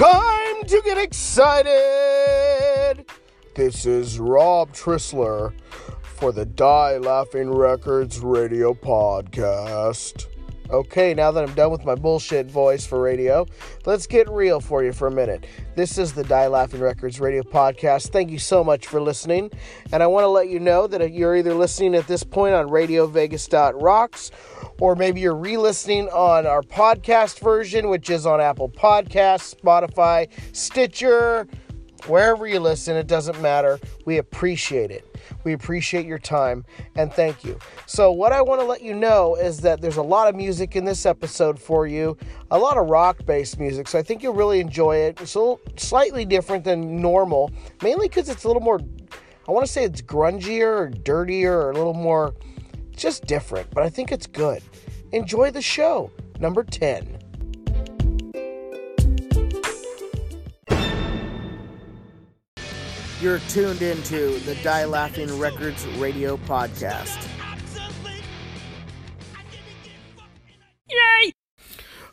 Time to get excited! This is Rob Trissler for the Die Laughing Records radio podcast. Okay, now that I'm done with my bullshit voice for radio, let's get real for you for a minute. This is the Die Laughing Records radio podcast. Thank you so much for listening. And I want to let you know that you're either listening at this point on radiovegas.rocks or maybe you're re listening on our podcast version, which is on Apple Podcasts, Spotify, Stitcher, wherever you listen, it doesn't matter. We appreciate it. We appreciate your time and thank you. So, what I want to let you know is that there's a lot of music in this episode for you, a lot of rock based music. So, I think you'll really enjoy it. It's a little slightly different than normal, mainly because it's a little more, I want to say it's grungier or dirtier or a little more just different, but I think it's good. Enjoy the show. Number 10. You're tuned into the Die Laughing Records radio podcast. Yay!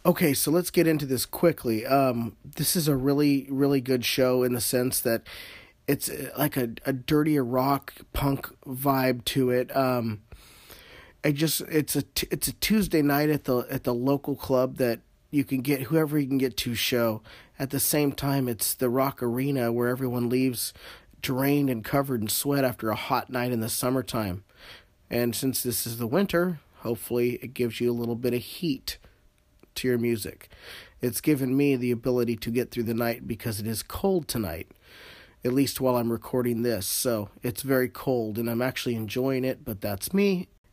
Okay, so let's get into this quickly. Um, this is a really, really good show in the sense that it's uh, like a, a dirtier rock punk vibe to it. Um, I just it's a t- it's a Tuesday night at the at the local club that you can get whoever you can get to show. At the same time, it's the Rock Arena where everyone leaves drained and covered in sweat after a hot night in the summertime. And since this is the winter, hopefully it gives you a little bit of heat to your music. It's given me the ability to get through the night because it is cold tonight, at least while I'm recording this. So it's very cold and I'm actually enjoying it, but that's me.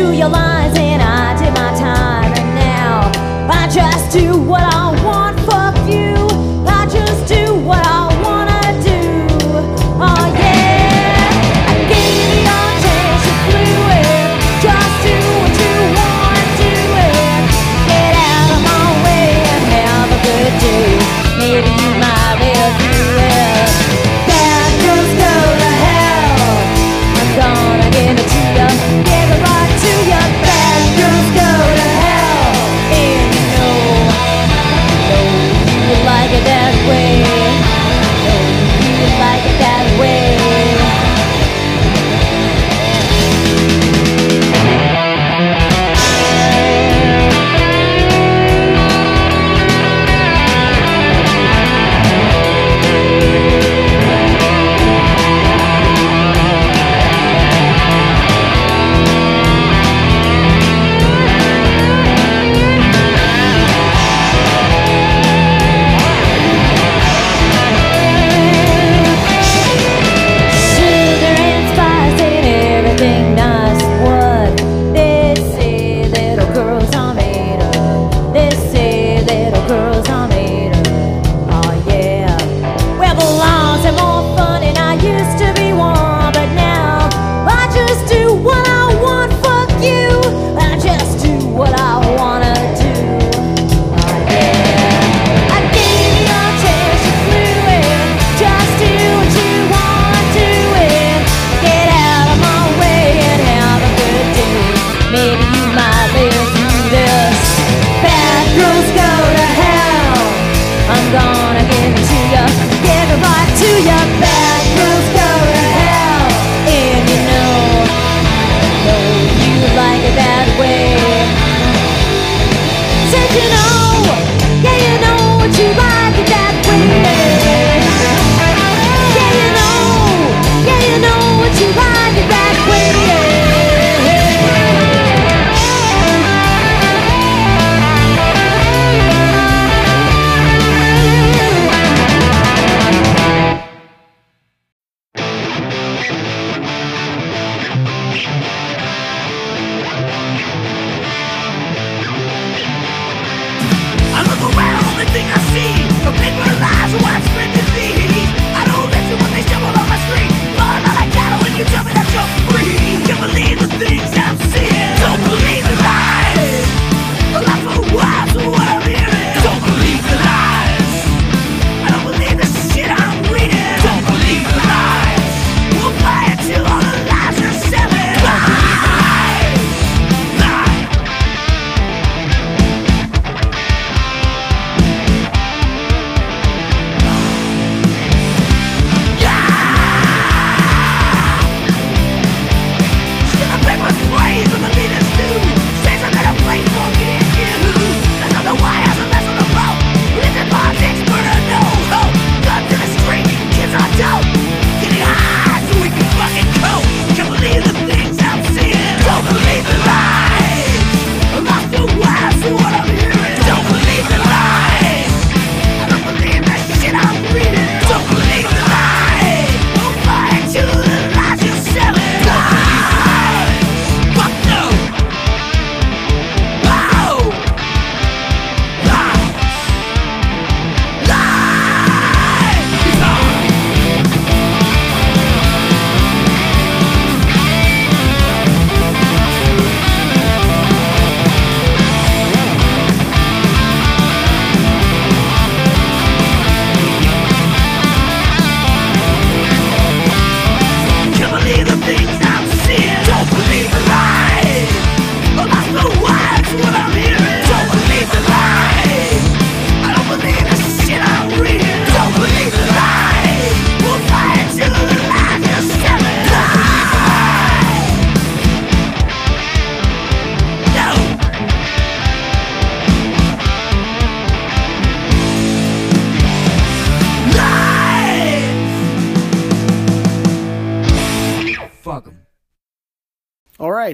to your lies and I did my time and now I just do what I want. Right to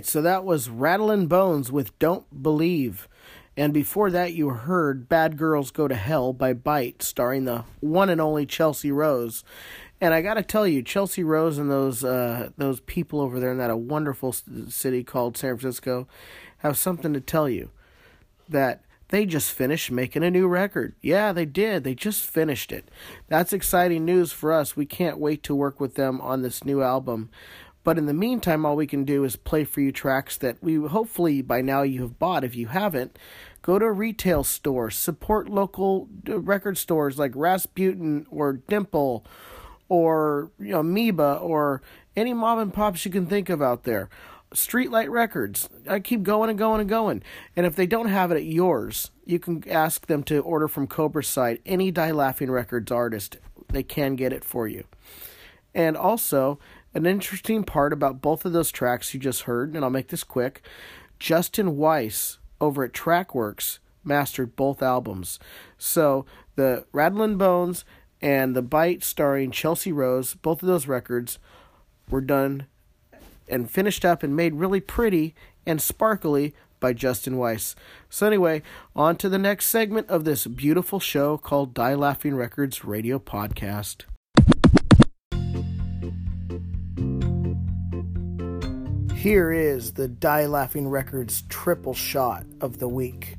so that was Rattlin' Bones with Don't Believe. And before that, you heard Bad Girls Go to Hell by Bite, starring the one and only Chelsea Rose. And I got to tell you, Chelsea Rose and those uh, those people over there in that a wonderful city called San Francisco have something to tell you. That they just finished making a new record. Yeah, they did. They just finished it. That's exciting news for us. We can't wait to work with them on this new album. But in the meantime, all we can do is play for you tracks that we hopefully by now you have bought. If you haven't, go to a retail store, support local uh, record stores like Rasputin or Dimple or you know Amoeba or any mom and pops you can think of out there. Streetlight Records. I keep going and going and going. And if they don't have it at yours, you can ask them to order from Cobra's site. Any Die Laughing Records artist, they can get it for you. And also, an interesting part about both of those tracks you just heard, and I'll make this quick Justin Weiss over at Trakworx mastered both albums. So the Rattlin' Bones and the Bite starring Chelsea Rose, both of those records were done and finished up and made really pretty and sparkly by Justin Weiss. So anyway, on to the next segment of this beautiful show called Die Laughing Records Radio Podcast. Here is the Die Laughing Records triple shot of the week.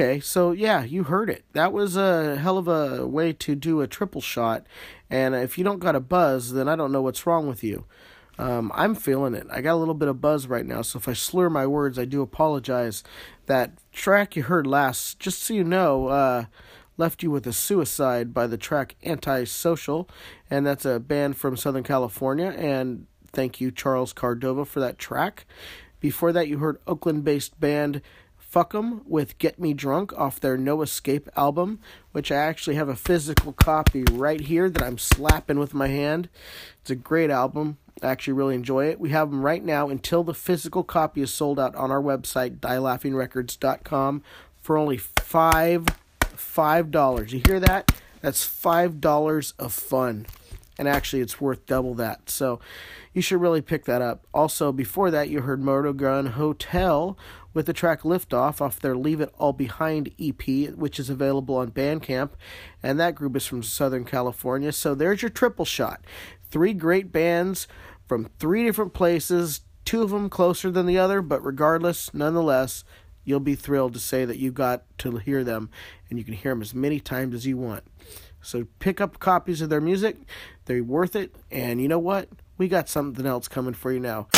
Okay, so yeah, you heard it. That was a hell of a way to do a triple shot. And if you don't got a buzz, then I don't know what's wrong with you. Um, I'm feeling it. I got a little bit of buzz right now, so if I slur my words, I do apologize. That track you heard last, just so you know, uh, left you with a suicide by the track Antisocial, and that's a band from Southern California. And thank you, Charles Cardova, for that track. Before that, you heard Oakland based band Fuck 'em with Get Me Drunk off their No Escape album, which I actually have a physical copy right here that I'm slapping with my hand. It's a great album. I actually really enjoy it. We have them right now until the physical copy is sold out on our website, dielaughingrecords.com, for only five five dollars. You hear that? That's five dollars of fun. And actually it's worth double that. So you should really pick that up. Also, before that you heard Motor Gun Hotel with the track Liftoff off off their Leave It All Behind EP, which is available on Bandcamp. And that group is from Southern California. So there's your triple shot. Three great bands from three different places, two of them closer than the other, but regardless, nonetheless, you'll be thrilled to say that you got to hear them and you can hear them as many times as you want. So pick up copies of their music. They're worth it. And you know what? We got something else coming for you now.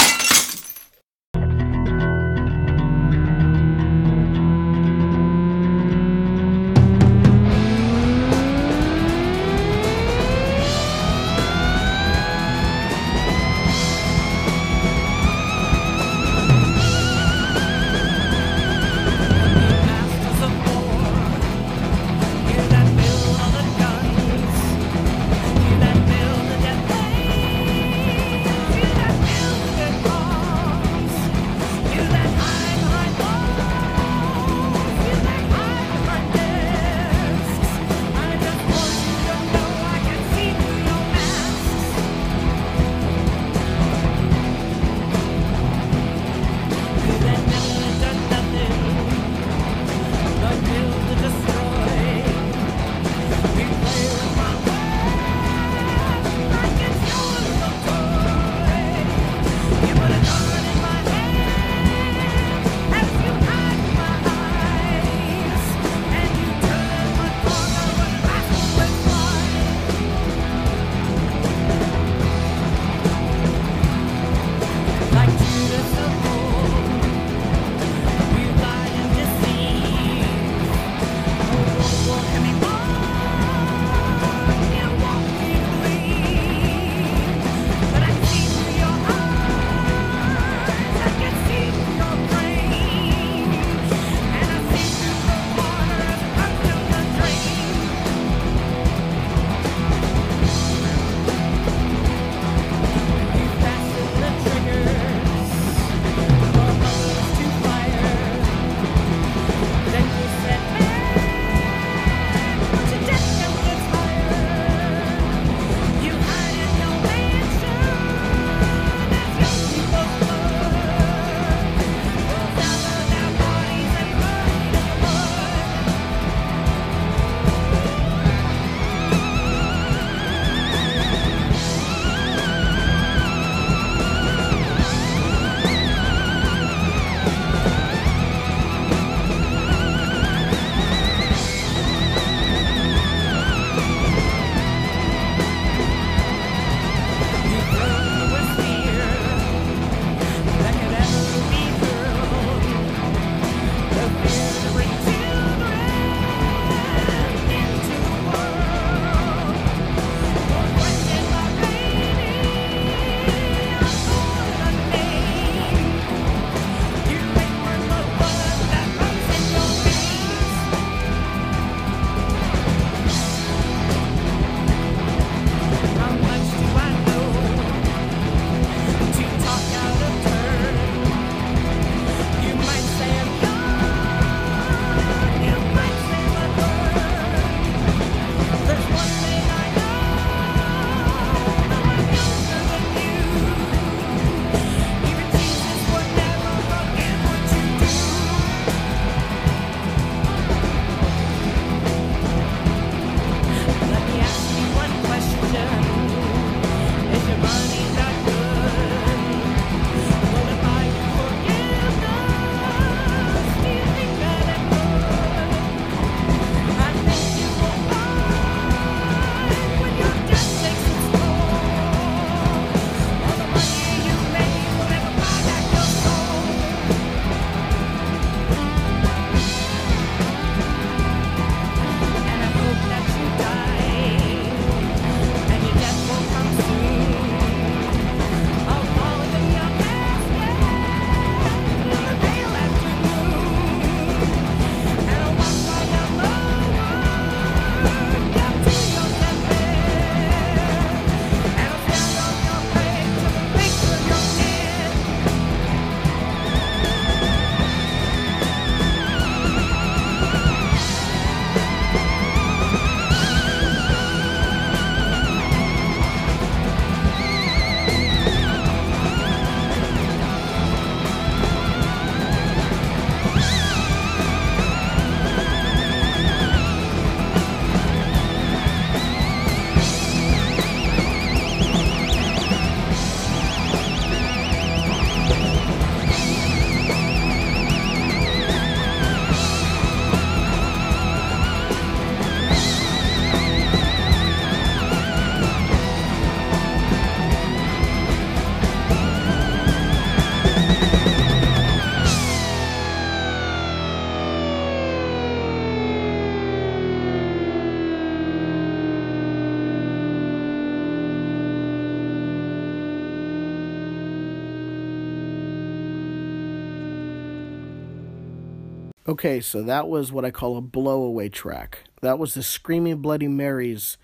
Okay, so that was what I call a blowaway track. That was the Screaming Bloody Marys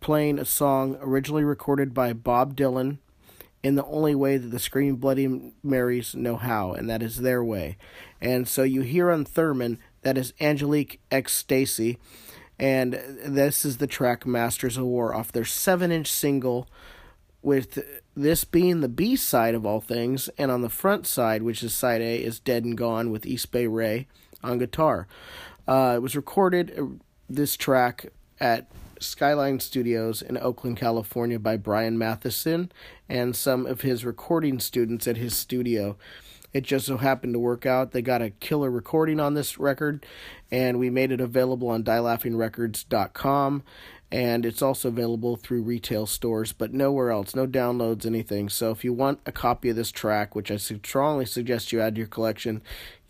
playing a song originally recorded by Bob Dylan in the only way that the Screaming Bloody Marys know how, and that is their way. And so you hear on Thurman that is Angelique X Stacy, and this is the track Masters of War off their seven inch single, with this being the B side of all things, and on the front side, which is side A, is Dead and Gone with East Bay Ray on guitar. Uh, it was recorded, uh, this track, at Skyline Studios in Oakland, California, by Brian Matheson and some of his recording students at his studio. It just so happened to work out. They got a killer recording on this record, and we made it available on dielaughingrecords.com. And it's also available through retail stores, but nowhere else, no downloads, anything. So if you want a copy of this track, which I strongly suggest you add to your collection,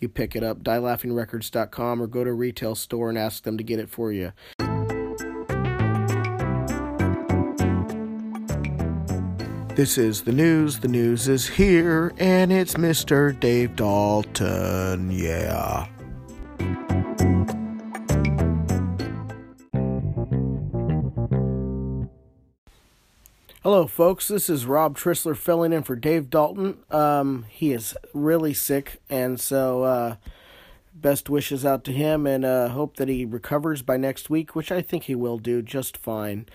you pick it up, dielaughingrecords.com, or go to a retail store and ask them to get it for you. This is the news. The news is here, and it's Mr. Dave Dalton. Yeah. Hello, folks. This is Rob Trissler filling in for Dave Dalton. Um, he is really sick, and so uh, best wishes out to him, and uh, hope that he recovers by next week, which I think he will do just fine.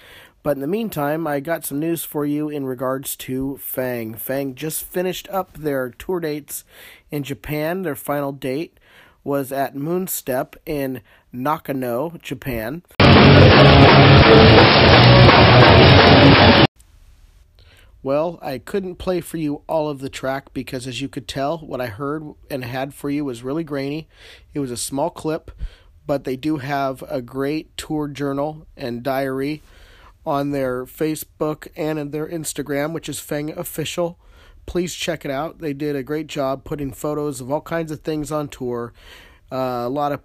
But in the meantime, I got some news for you in regards to Fang. Fang just finished up their tour dates in Japan. Their final date was at Moonstep in Nakano, Japan. Well, I couldn't play for you all of the track because, as you could tell, what I heard and had for you was really grainy. It was a small clip, but they do have a great tour journal and diary on their Facebook and in their Instagram, which is Fang Official. Please check it out. They did a great job putting photos of all kinds of things on tour. Uh, a lot of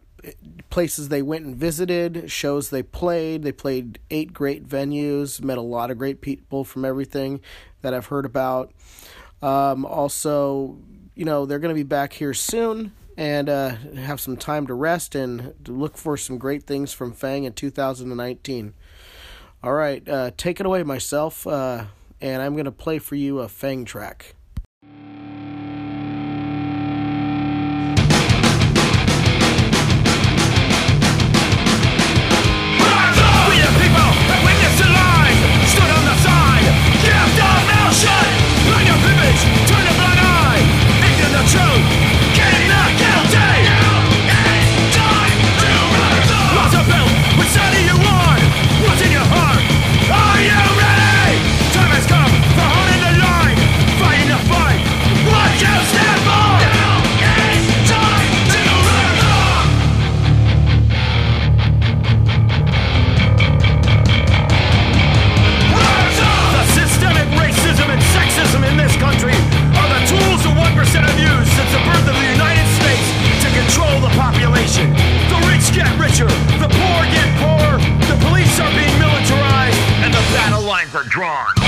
places they went and visited, shows they played. They played eight great venues, met a lot of great people from everything that I've heard about. Um, also, you know, they're going to be back here soon and uh, have some time to rest and to look for some great things from Fang in 2019. All right, uh, take it away, myself, uh, and I'm going to play for you a Fang track. Truth, drawn.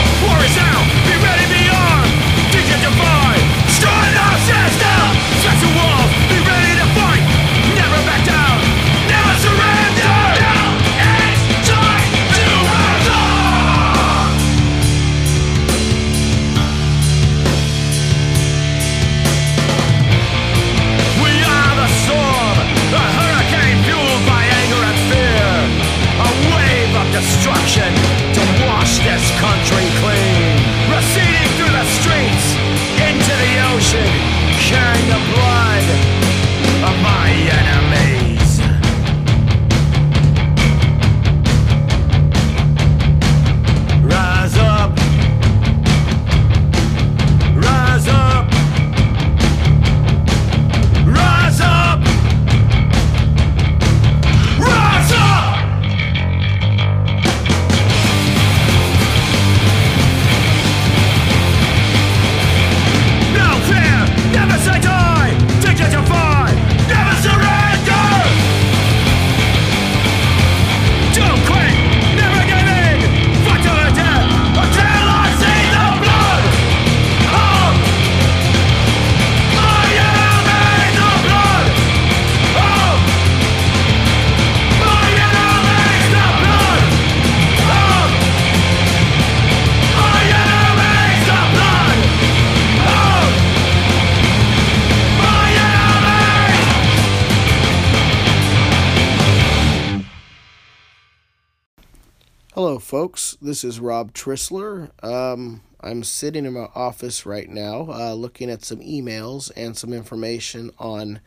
This is Rob Trissler. Um, I'm sitting in my office right now uh, looking at some emails and some information on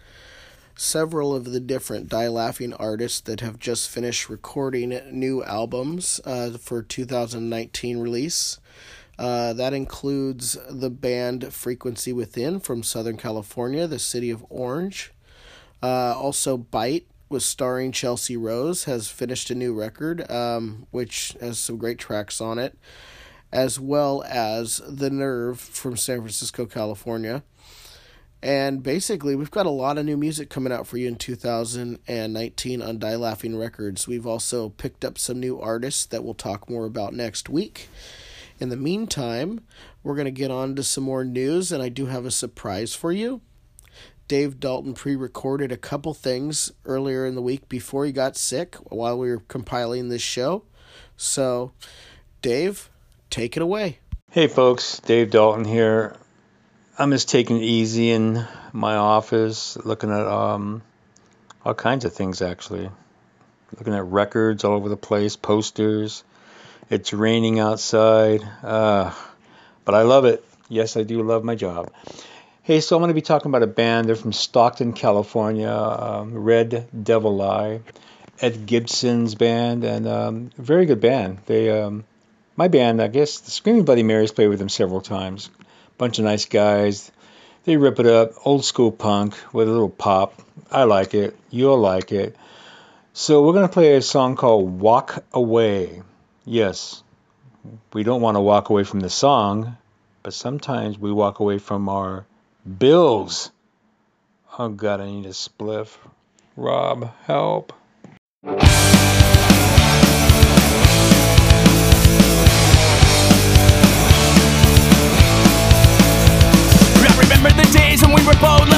several of the different Die Laughing artists that have just finished recording new albums uh, for 2019 release. Uh, that includes the band Frequency Within from Southern California, the city of Orange. Uh, also, Bite was starring Chelsea Rose has finished a new record, um, which has some great tracks on it, as well as The Nerve from San Francisco, California. And basically, we've got a lot of new music coming out for you in 2019 on Die Laughing Records. We've also picked up some new artists that we'll talk more about next week. In the meantime, we're going to get on to some more news, and I do have a surprise for you. Dave Dalton pre recorded a couple things earlier in the week before he got sick while we were compiling this show. So, Dave, take it away. Hey folks, Dave Dalton here. I'm just taking it easy in my office, looking at um, all kinds of things actually. Looking at records all over the place, posters. It's raining outside, uh, but I love it. Yes, I do love my job. Hey, so I'm going to be talking about a band. They're from Stockton, California, um, Red Devil Eye, Ed Gibson's band, and um, very good band. They, um, my band, I guess, the Screaming Bloody Marys played with them several times. Bunch of nice guys. They rip it up, old school punk with a little pop. I like it. You'll like it. So we're going to play a song called Walk Away. Yes, we don't want to walk away from the song, but sometimes we walk away from our bills. Oh God, I need a spliff. Rob, help. I remember the days when we were both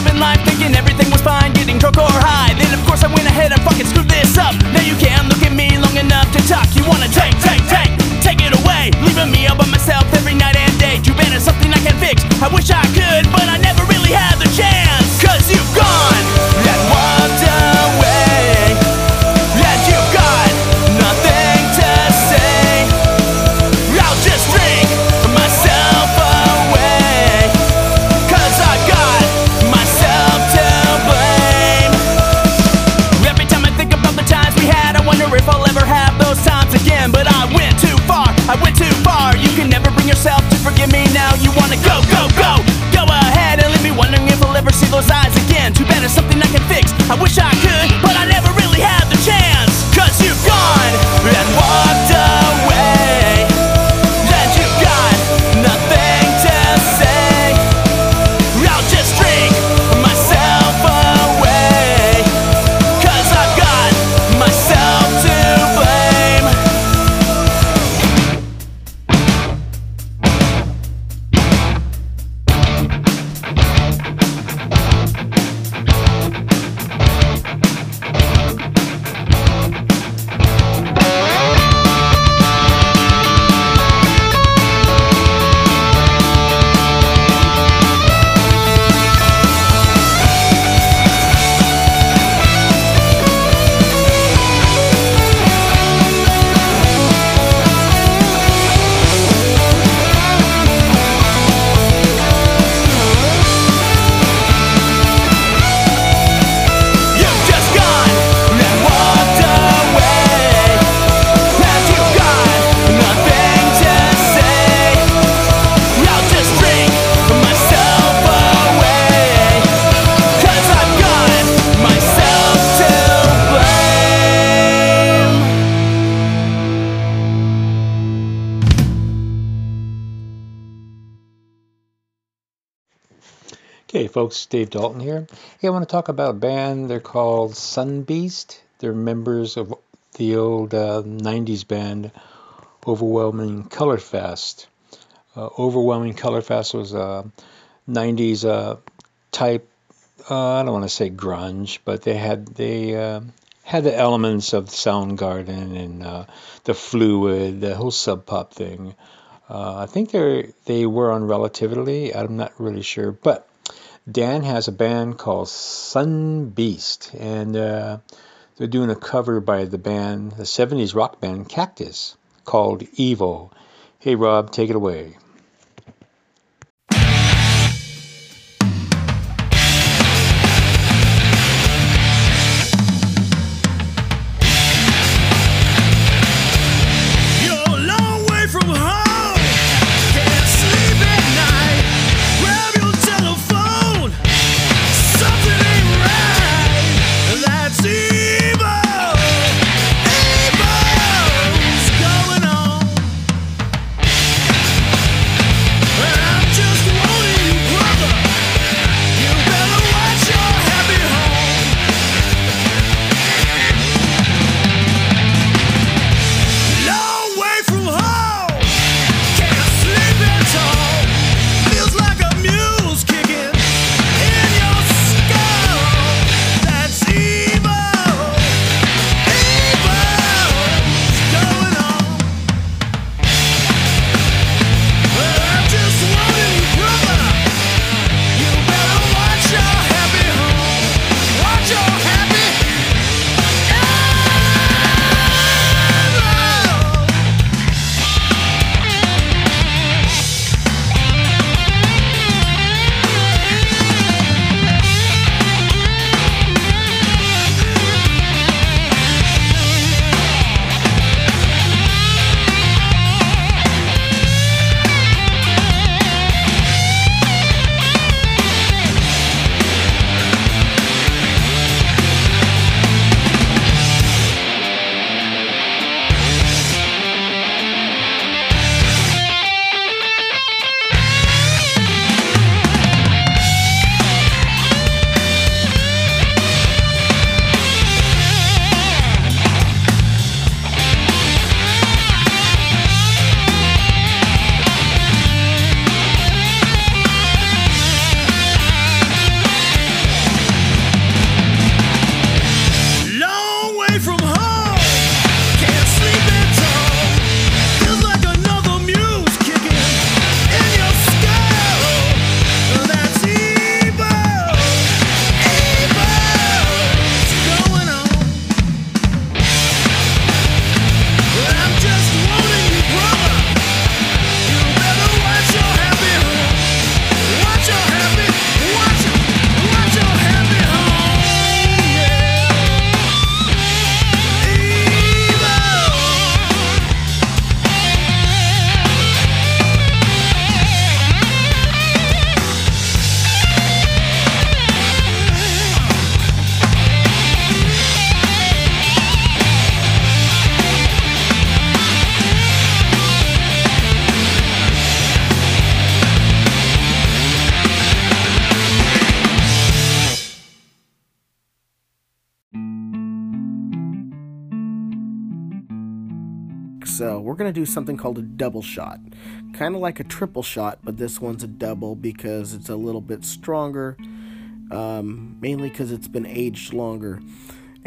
folks, Dave Dalton here. Hey, I want to talk about a band. They're called Sunbeast. They're members of the old uh, 90s band Overwhelming Colorfast. Uh, Overwhelming Colorfast was a 90s uh, type, uh, I don't want to say grunge, but they had they uh, had the elements of Soundgarden and uh, the Fluid, the whole Sub Pop thing. Uh, I think they they were on Relativity. I'm not really sure, but Dan has a band called Sun Beast, and uh, they're doing a cover by the band, the 70s rock band Cactus, called Evo. Hey, Rob, take it away. So we're gonna do something called a double shot, kind of like a triple shot, but this one's a double because it's a little bit stronger, um, mainly because it's been aged longer.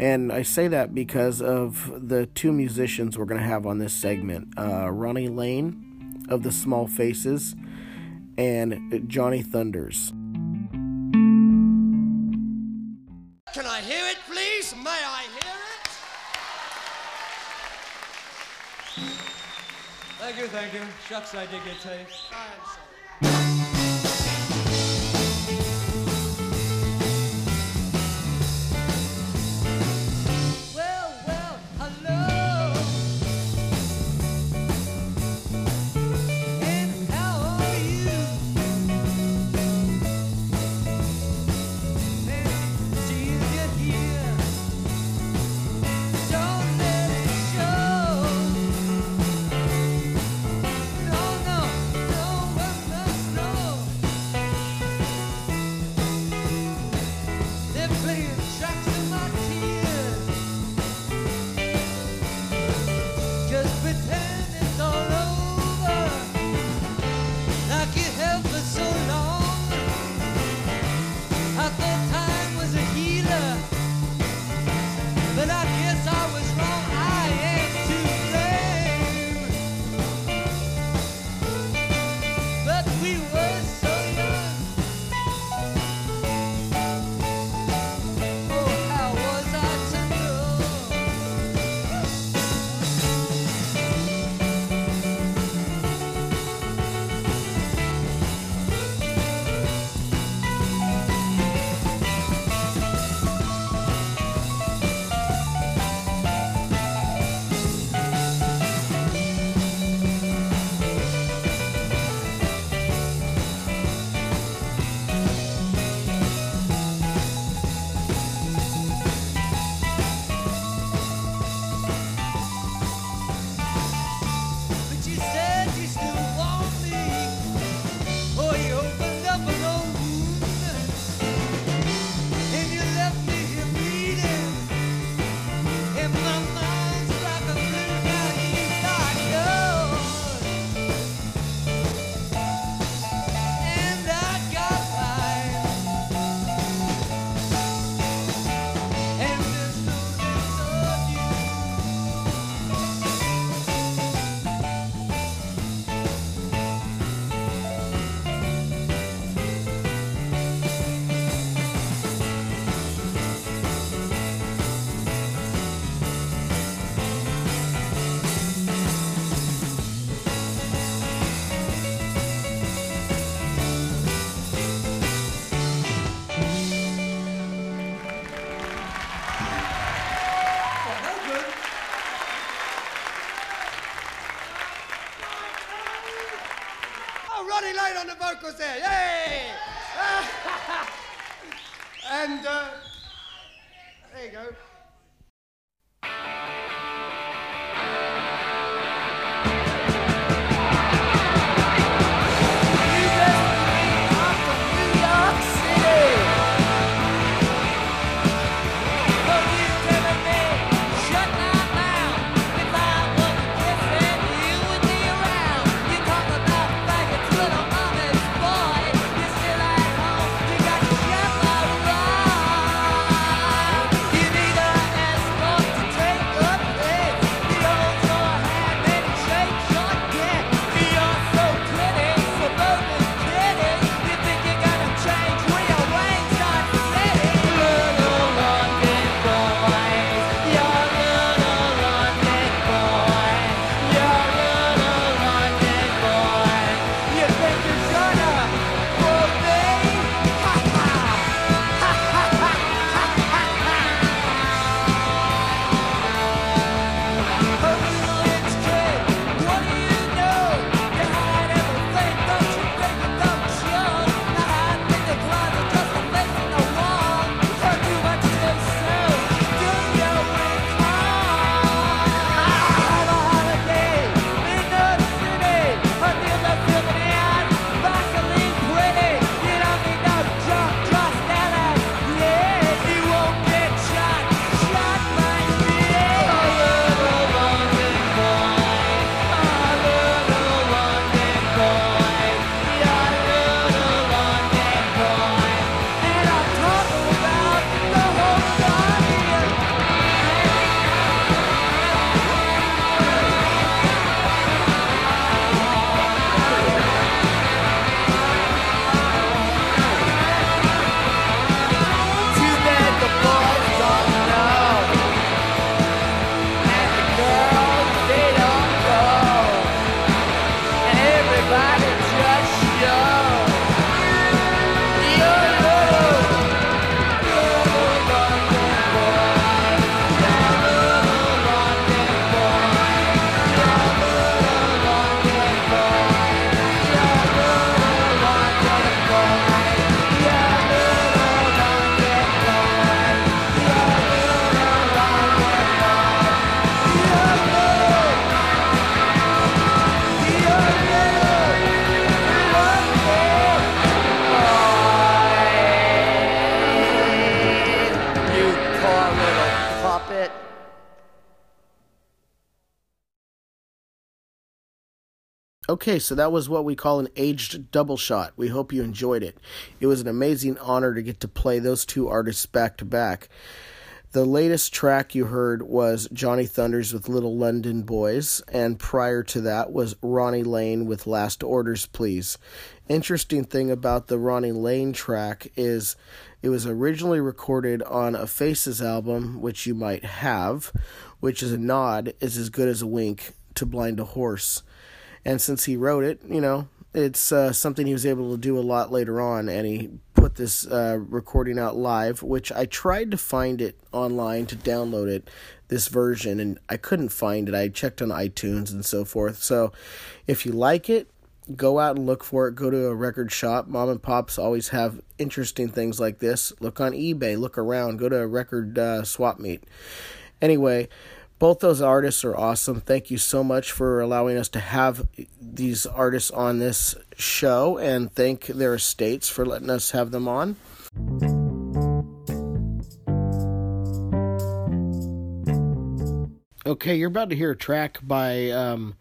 And I say that because of the two musicians we're gonna have on this segment: uh, Ronnie Lane of the Small Faces and Johnny Thunders. Can I hear it, please? May I hear Thank you, thank you. Shucks, I did get taste. I am sorry. Marcos there. Yay! and uh, there you go. Okay, so that was what we call an aged double shot. We hope you enjoyed it. It was an amazing honor to get to play those two artists back to back. The latest track you heard was Johnny Thunders with Little London Boys, and prior to that was Ronnie Lane with Last Orders Please. Interesting thing about the Ronnie Lane track is it was originally recorded on a Faces album, which you might have, which is a nod, is as good as a wink to Blind a Horse. And since he wrote it, you know, it's uh, something he was able to do a lot later on, and he put this uh, recording out live, which I tried to find it online to download it, this version, and I couldn't find it. I checked on iTunes and so forth. So if you like it, go out and look for it. Go to a record shop. Mom and pops always have interesting things like this. Look on eBay, look around, go to a record uh, swap meet. Anyway, both those artists are awesome. Thank you so much for allowing us to have these artists on this show and thank their estates for letting us have them on. Okay, you're about to hear a track by um,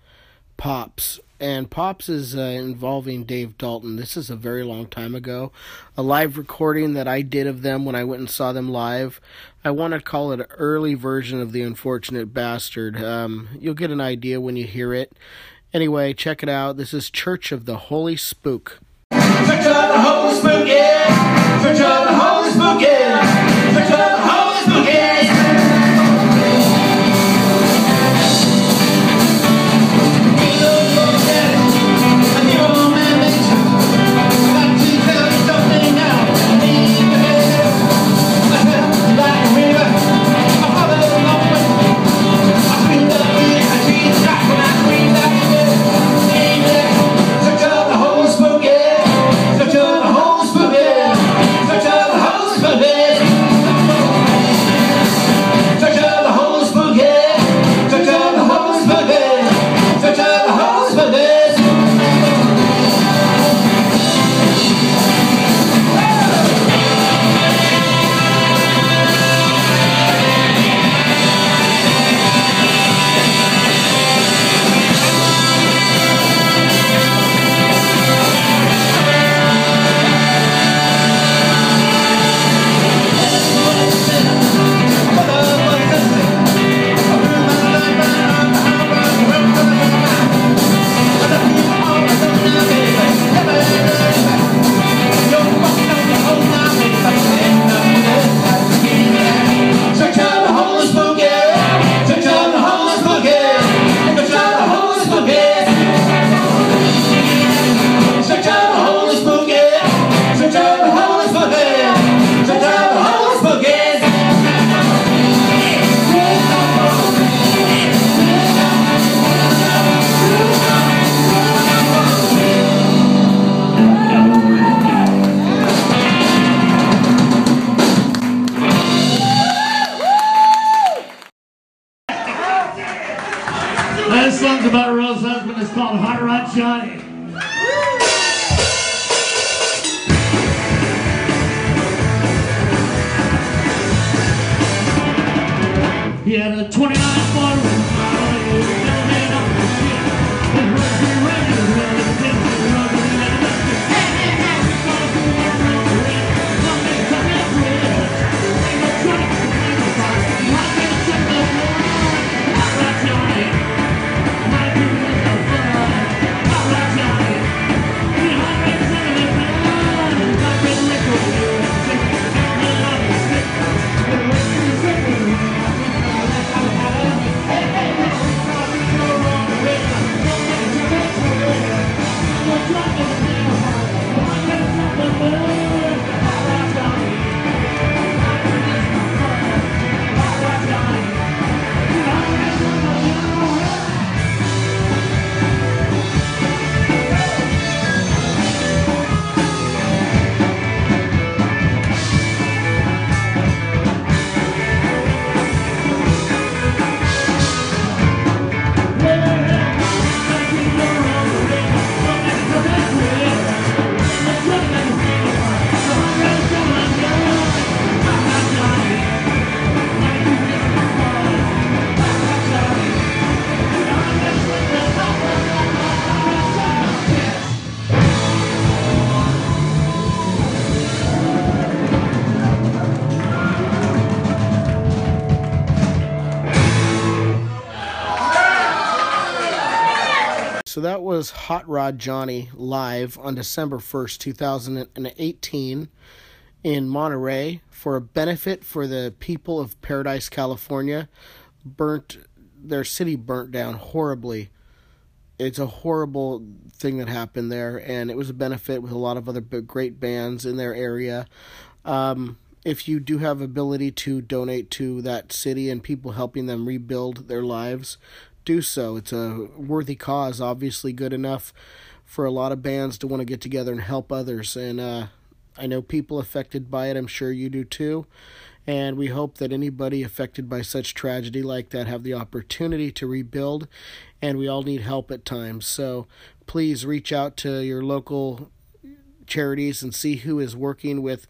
Pops, and Pops is uh, involving Dave Dalton. This is a very long time ago, a live recording that I did of them when I went and saw them live. I want to call it an early version of The Unfortunate Bastard. Um, you'll get an idea when you hear it. Anyway, check it out. This is Church of the Holy Spook. Church of the Holy Spook, yeah. Church of the Holy Spook, yeah. That was Hot Rod Johnny live on December 1st, 2018 in Monterey for a benefit for the people of Paradise, California. Burnt their city burnt down horribly. It's a horrible thing that happened there and it was a benefit with a lot of other great bands in their area. Um, if you do have ability to donate to that city and people helping them rebuild their lives, do so. It's a worthy cause, obviously good enough for a lot of bands to want to get together and help others. And uh, I know people affected by it. I'm sure you do too. And we hope that anybody affected by such tragedy like that have the opportunity to rebuild. And we all need help at times. So please reach out to your local charities and see who is working with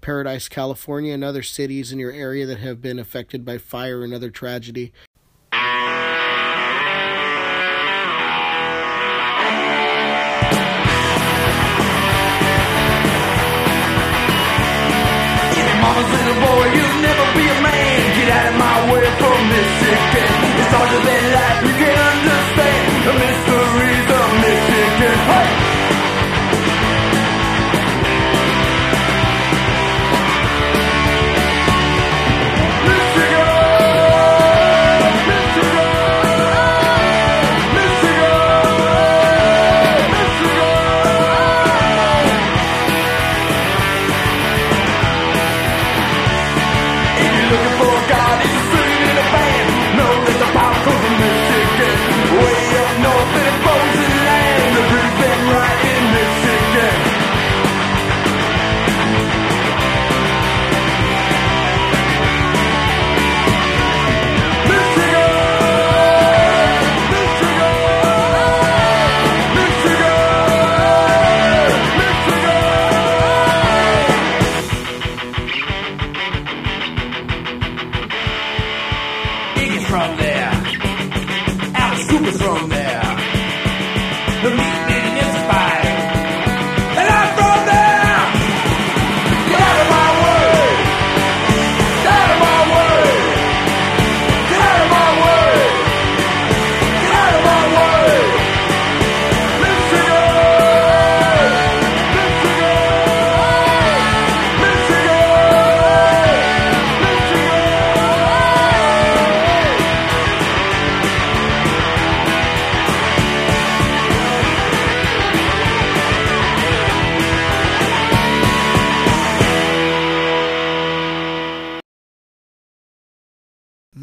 Paradise, California, and other cities in your area that have been affected by fire and other tragedy. It's harder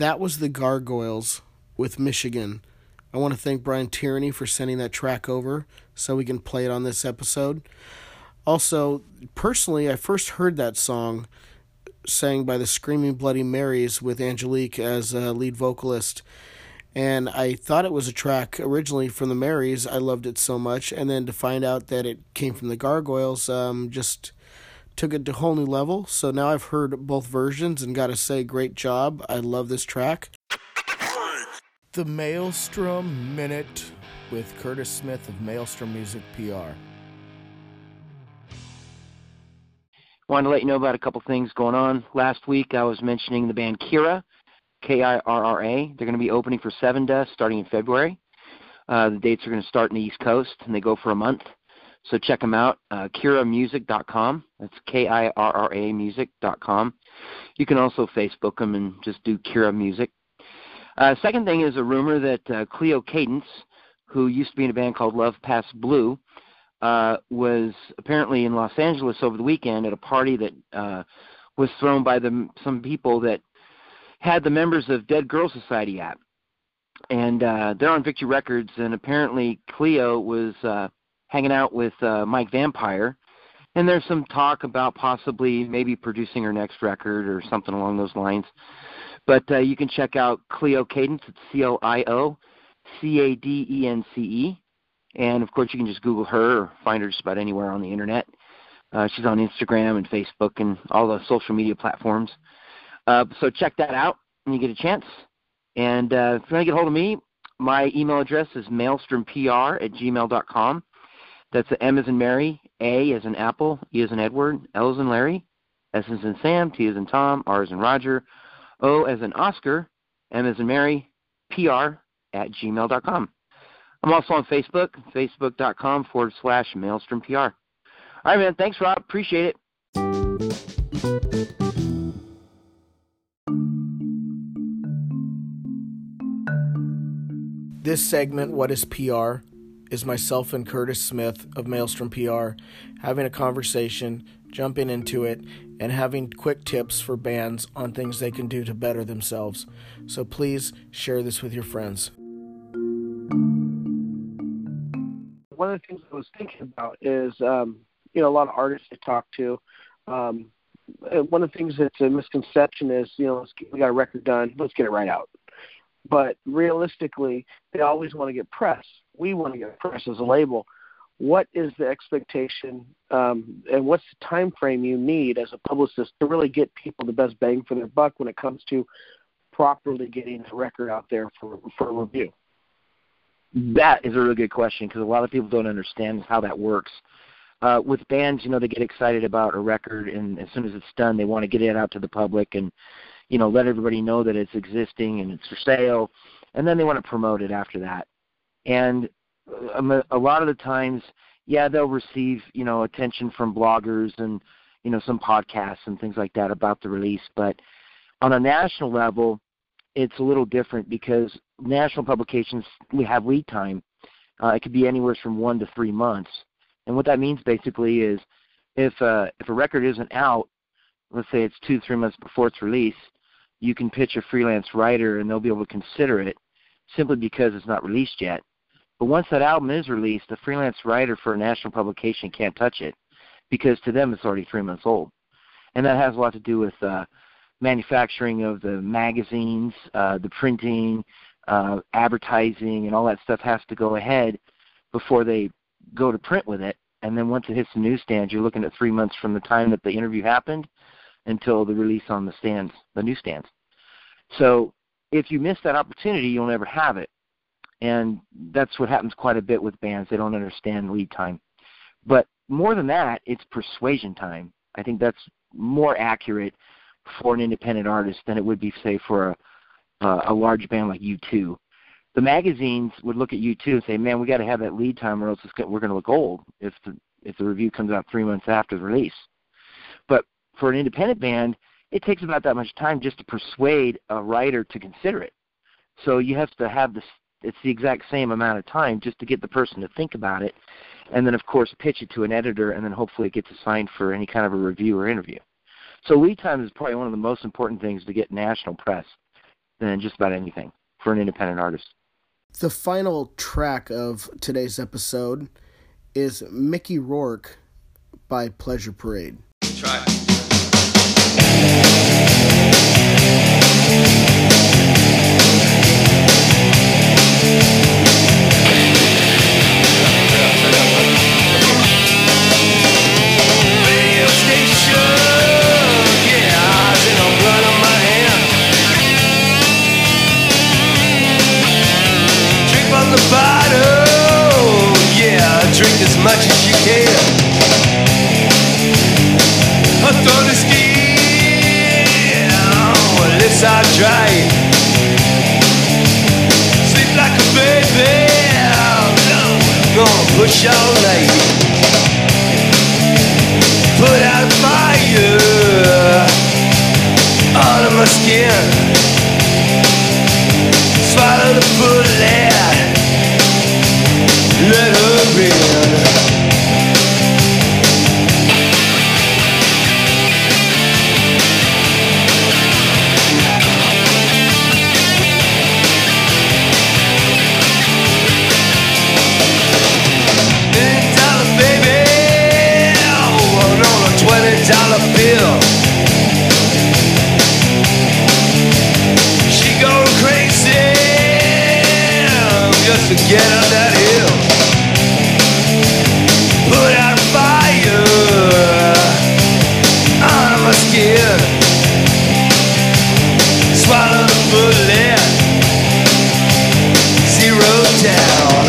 That was the Gargoyles with Michigan. I want to thank Brian Tierney for sending that track over so we can play it on this episode. Also, personally, I first heard that song sang by the Screaming Bloody Marys with Angelique as a lead vocalist. And I thought it was a track originally from the Marys. I loved it so much. And then to find out that it came from the Gargoyles um, just took it to a whole new level. So now I've heard both versions and got to say, great job. I love this track. The Maelstrom Minute with Curtis Smith of Maelstrom Music PR. Wanted to let you know about a couple things going on. Last week I was mentioning the band Kirra, K I R R A. They're going to be opening for Sevendust starting in February. Uh, the dates are going to start in the East Coast and they go for a month. So check them out, uh, KirraMusic.com. That's K I R R A Music.com. You can also Facebook them and just do Kirra Music. Uh, second thing is a rumor that uh, Clio Cadence, who used to be in a band called Love Past Blue, uh, was apparently in Los Angeles over the weekend at a party that uh, was thrown by the, some people that had the members of Dead Girl Society at. And uh, they're on Victory Records, and apparently Clio was uh, hanging out with uh, Mike Vampire. And there's some talk about possibly maybe producing her next record or something along those lines. But uh, you can check out Clio Cadence. It's C L I O C A D E N C E. And of course, you can just Google her or find her just about anywhere on the internet. Uh, she's on Instagram and Facebook and all the social media platforms. Uh, so check that out when you get a chance. And uh, if you want to get a hold of me, my email address is maelstrompr at gmail.com. That's the M as in Mary, A as in Apple, E as in Edward, L as in Larry, S as in Sam, T as in Tom, R as in Roger, O as in Oscar, M as in Mary, PR at gmail.com. I'm also on Facebook, facebook.com forward slash maelstrom PR. All right, man. Thanks, Rob. Appreciate it. This segment, What is PR, is myself and Curtis Smith of Maelstrom PR having a conversation, jumping into it, and having quick tips for bands on things they can do to better themselves. So please share this with your friends. one of the things I was thinking about is, um, you know, a lot of artists I talk to. Um, one of the things that's a misconception is, you know, get, we got a record done, let's get it right out. But realistically, they always want to get press. We want to get press as a label. What is the expectation, um, and what's the time frame you need as a publicist to really get people the best bang for their buck when it comes to properly getting a record out there for for review? That is a really good question because a lot of people don't understand how that works. Uh, with bands, you know, they get excited about a record, and as soon as it's done, they want to get it out to the public and, you know, let everybody know that it's existing and it's for sale, and then they want to promote it after that. And um, a lot of the times, yeah, they'll receive, you know, attention from bloggers and, you know, some podcasts and things like that about the release, but on a national level, it's a little different because national publications we have lead time. Uh, it could be anywhere from one to three months, and what that means basically is if uh, if a record isn't out, let's say it's two three months before its release, you can pitch a freelance writer and they'll be able to consider it simply because it's not released yet. But once that album is released, the freelance writer for a national publication can't touch it because to them it's already three months old, and that has a lot to do with uh, manufacturing of the magazines, uh, the printing, uh, advertising, and all that stuff has to go ahead before they go to print with it. And then once it hits the newsstands, you're looking at three months from the time that the interview happened until the release on the stands, the newsstands. So if you miss that opportunity, you'll never have it. And that's what happens quite a bit with bands. They don't understand lead time. But more than that, it's persuasion time. I think that's more accurate for an independent artist than it would be, say, for a uh, a large band like U2. The magazines would look at U2 and say, "Man, we got to have that lead time, or else it's, we're going to look old if the if the review comes out three months after the release." But for an independent band, it takes about that much time just to persuade a writer to consider it. So you have to have this. It's the exact same amount of time just to get the person to think about it, and then of course pitch it to an editor, and then hopefully it gets assigned for any kind of a review or interview. So lead time is probably one of the most important things to get national press than just about anything for an independent artist. The final track of today's episode is Mickey Rourke by Pleasure Parade. Try. much as you can. I throw the understand. Lips are dry. Sleep like a baby. Gonna push all night. Put out fire out of my skin. Swallow the bullet. Let her dollar baby oh, Swallow the bullet. Zero down.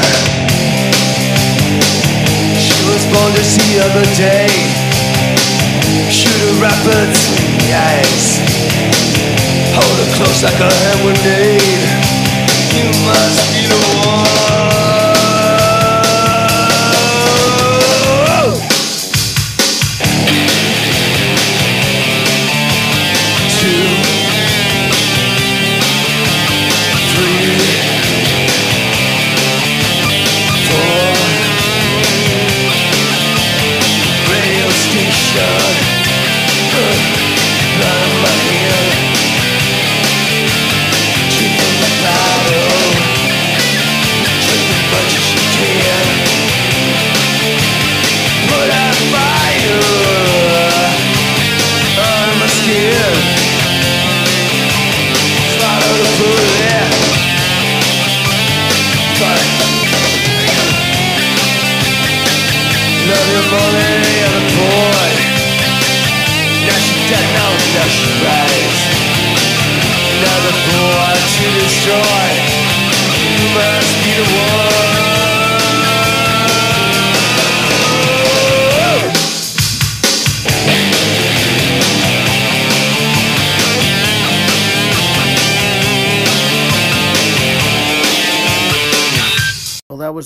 She was born to see the other day. Shoot her right between the eyes. Hold her close like a hand grenade. You must be the one. Station.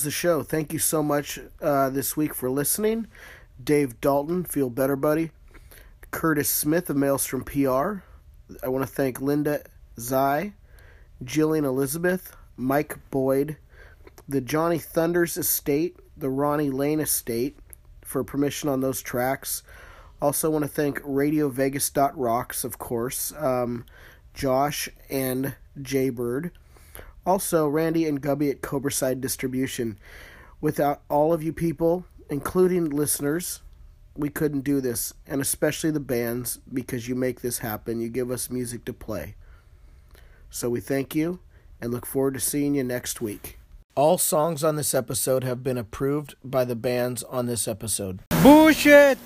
The show. Thank you so much uh, this week for listening. Dave Dalton, feel better, buddy. Curtis Smith of Maelstrom PR. I want to thank Linda Zai, Jillian Elizabeth, Mike Boyd, the Johnny Thunders Estate, the Ronnie Lane Estate for permission on those tracks. Also want to thank Radio Vegas Rocks, of course, um, Josh and Jaybird. Also, Randy and Gubby at Cobraside Distribution. Without all of you people, including listeners, we couldn't do this, and especially the bands, because you make this happen. You give us music to play. So we thank you and look forward to seeing you next week. All songs on this episode have been approved by the bands on this episode. Bullshit!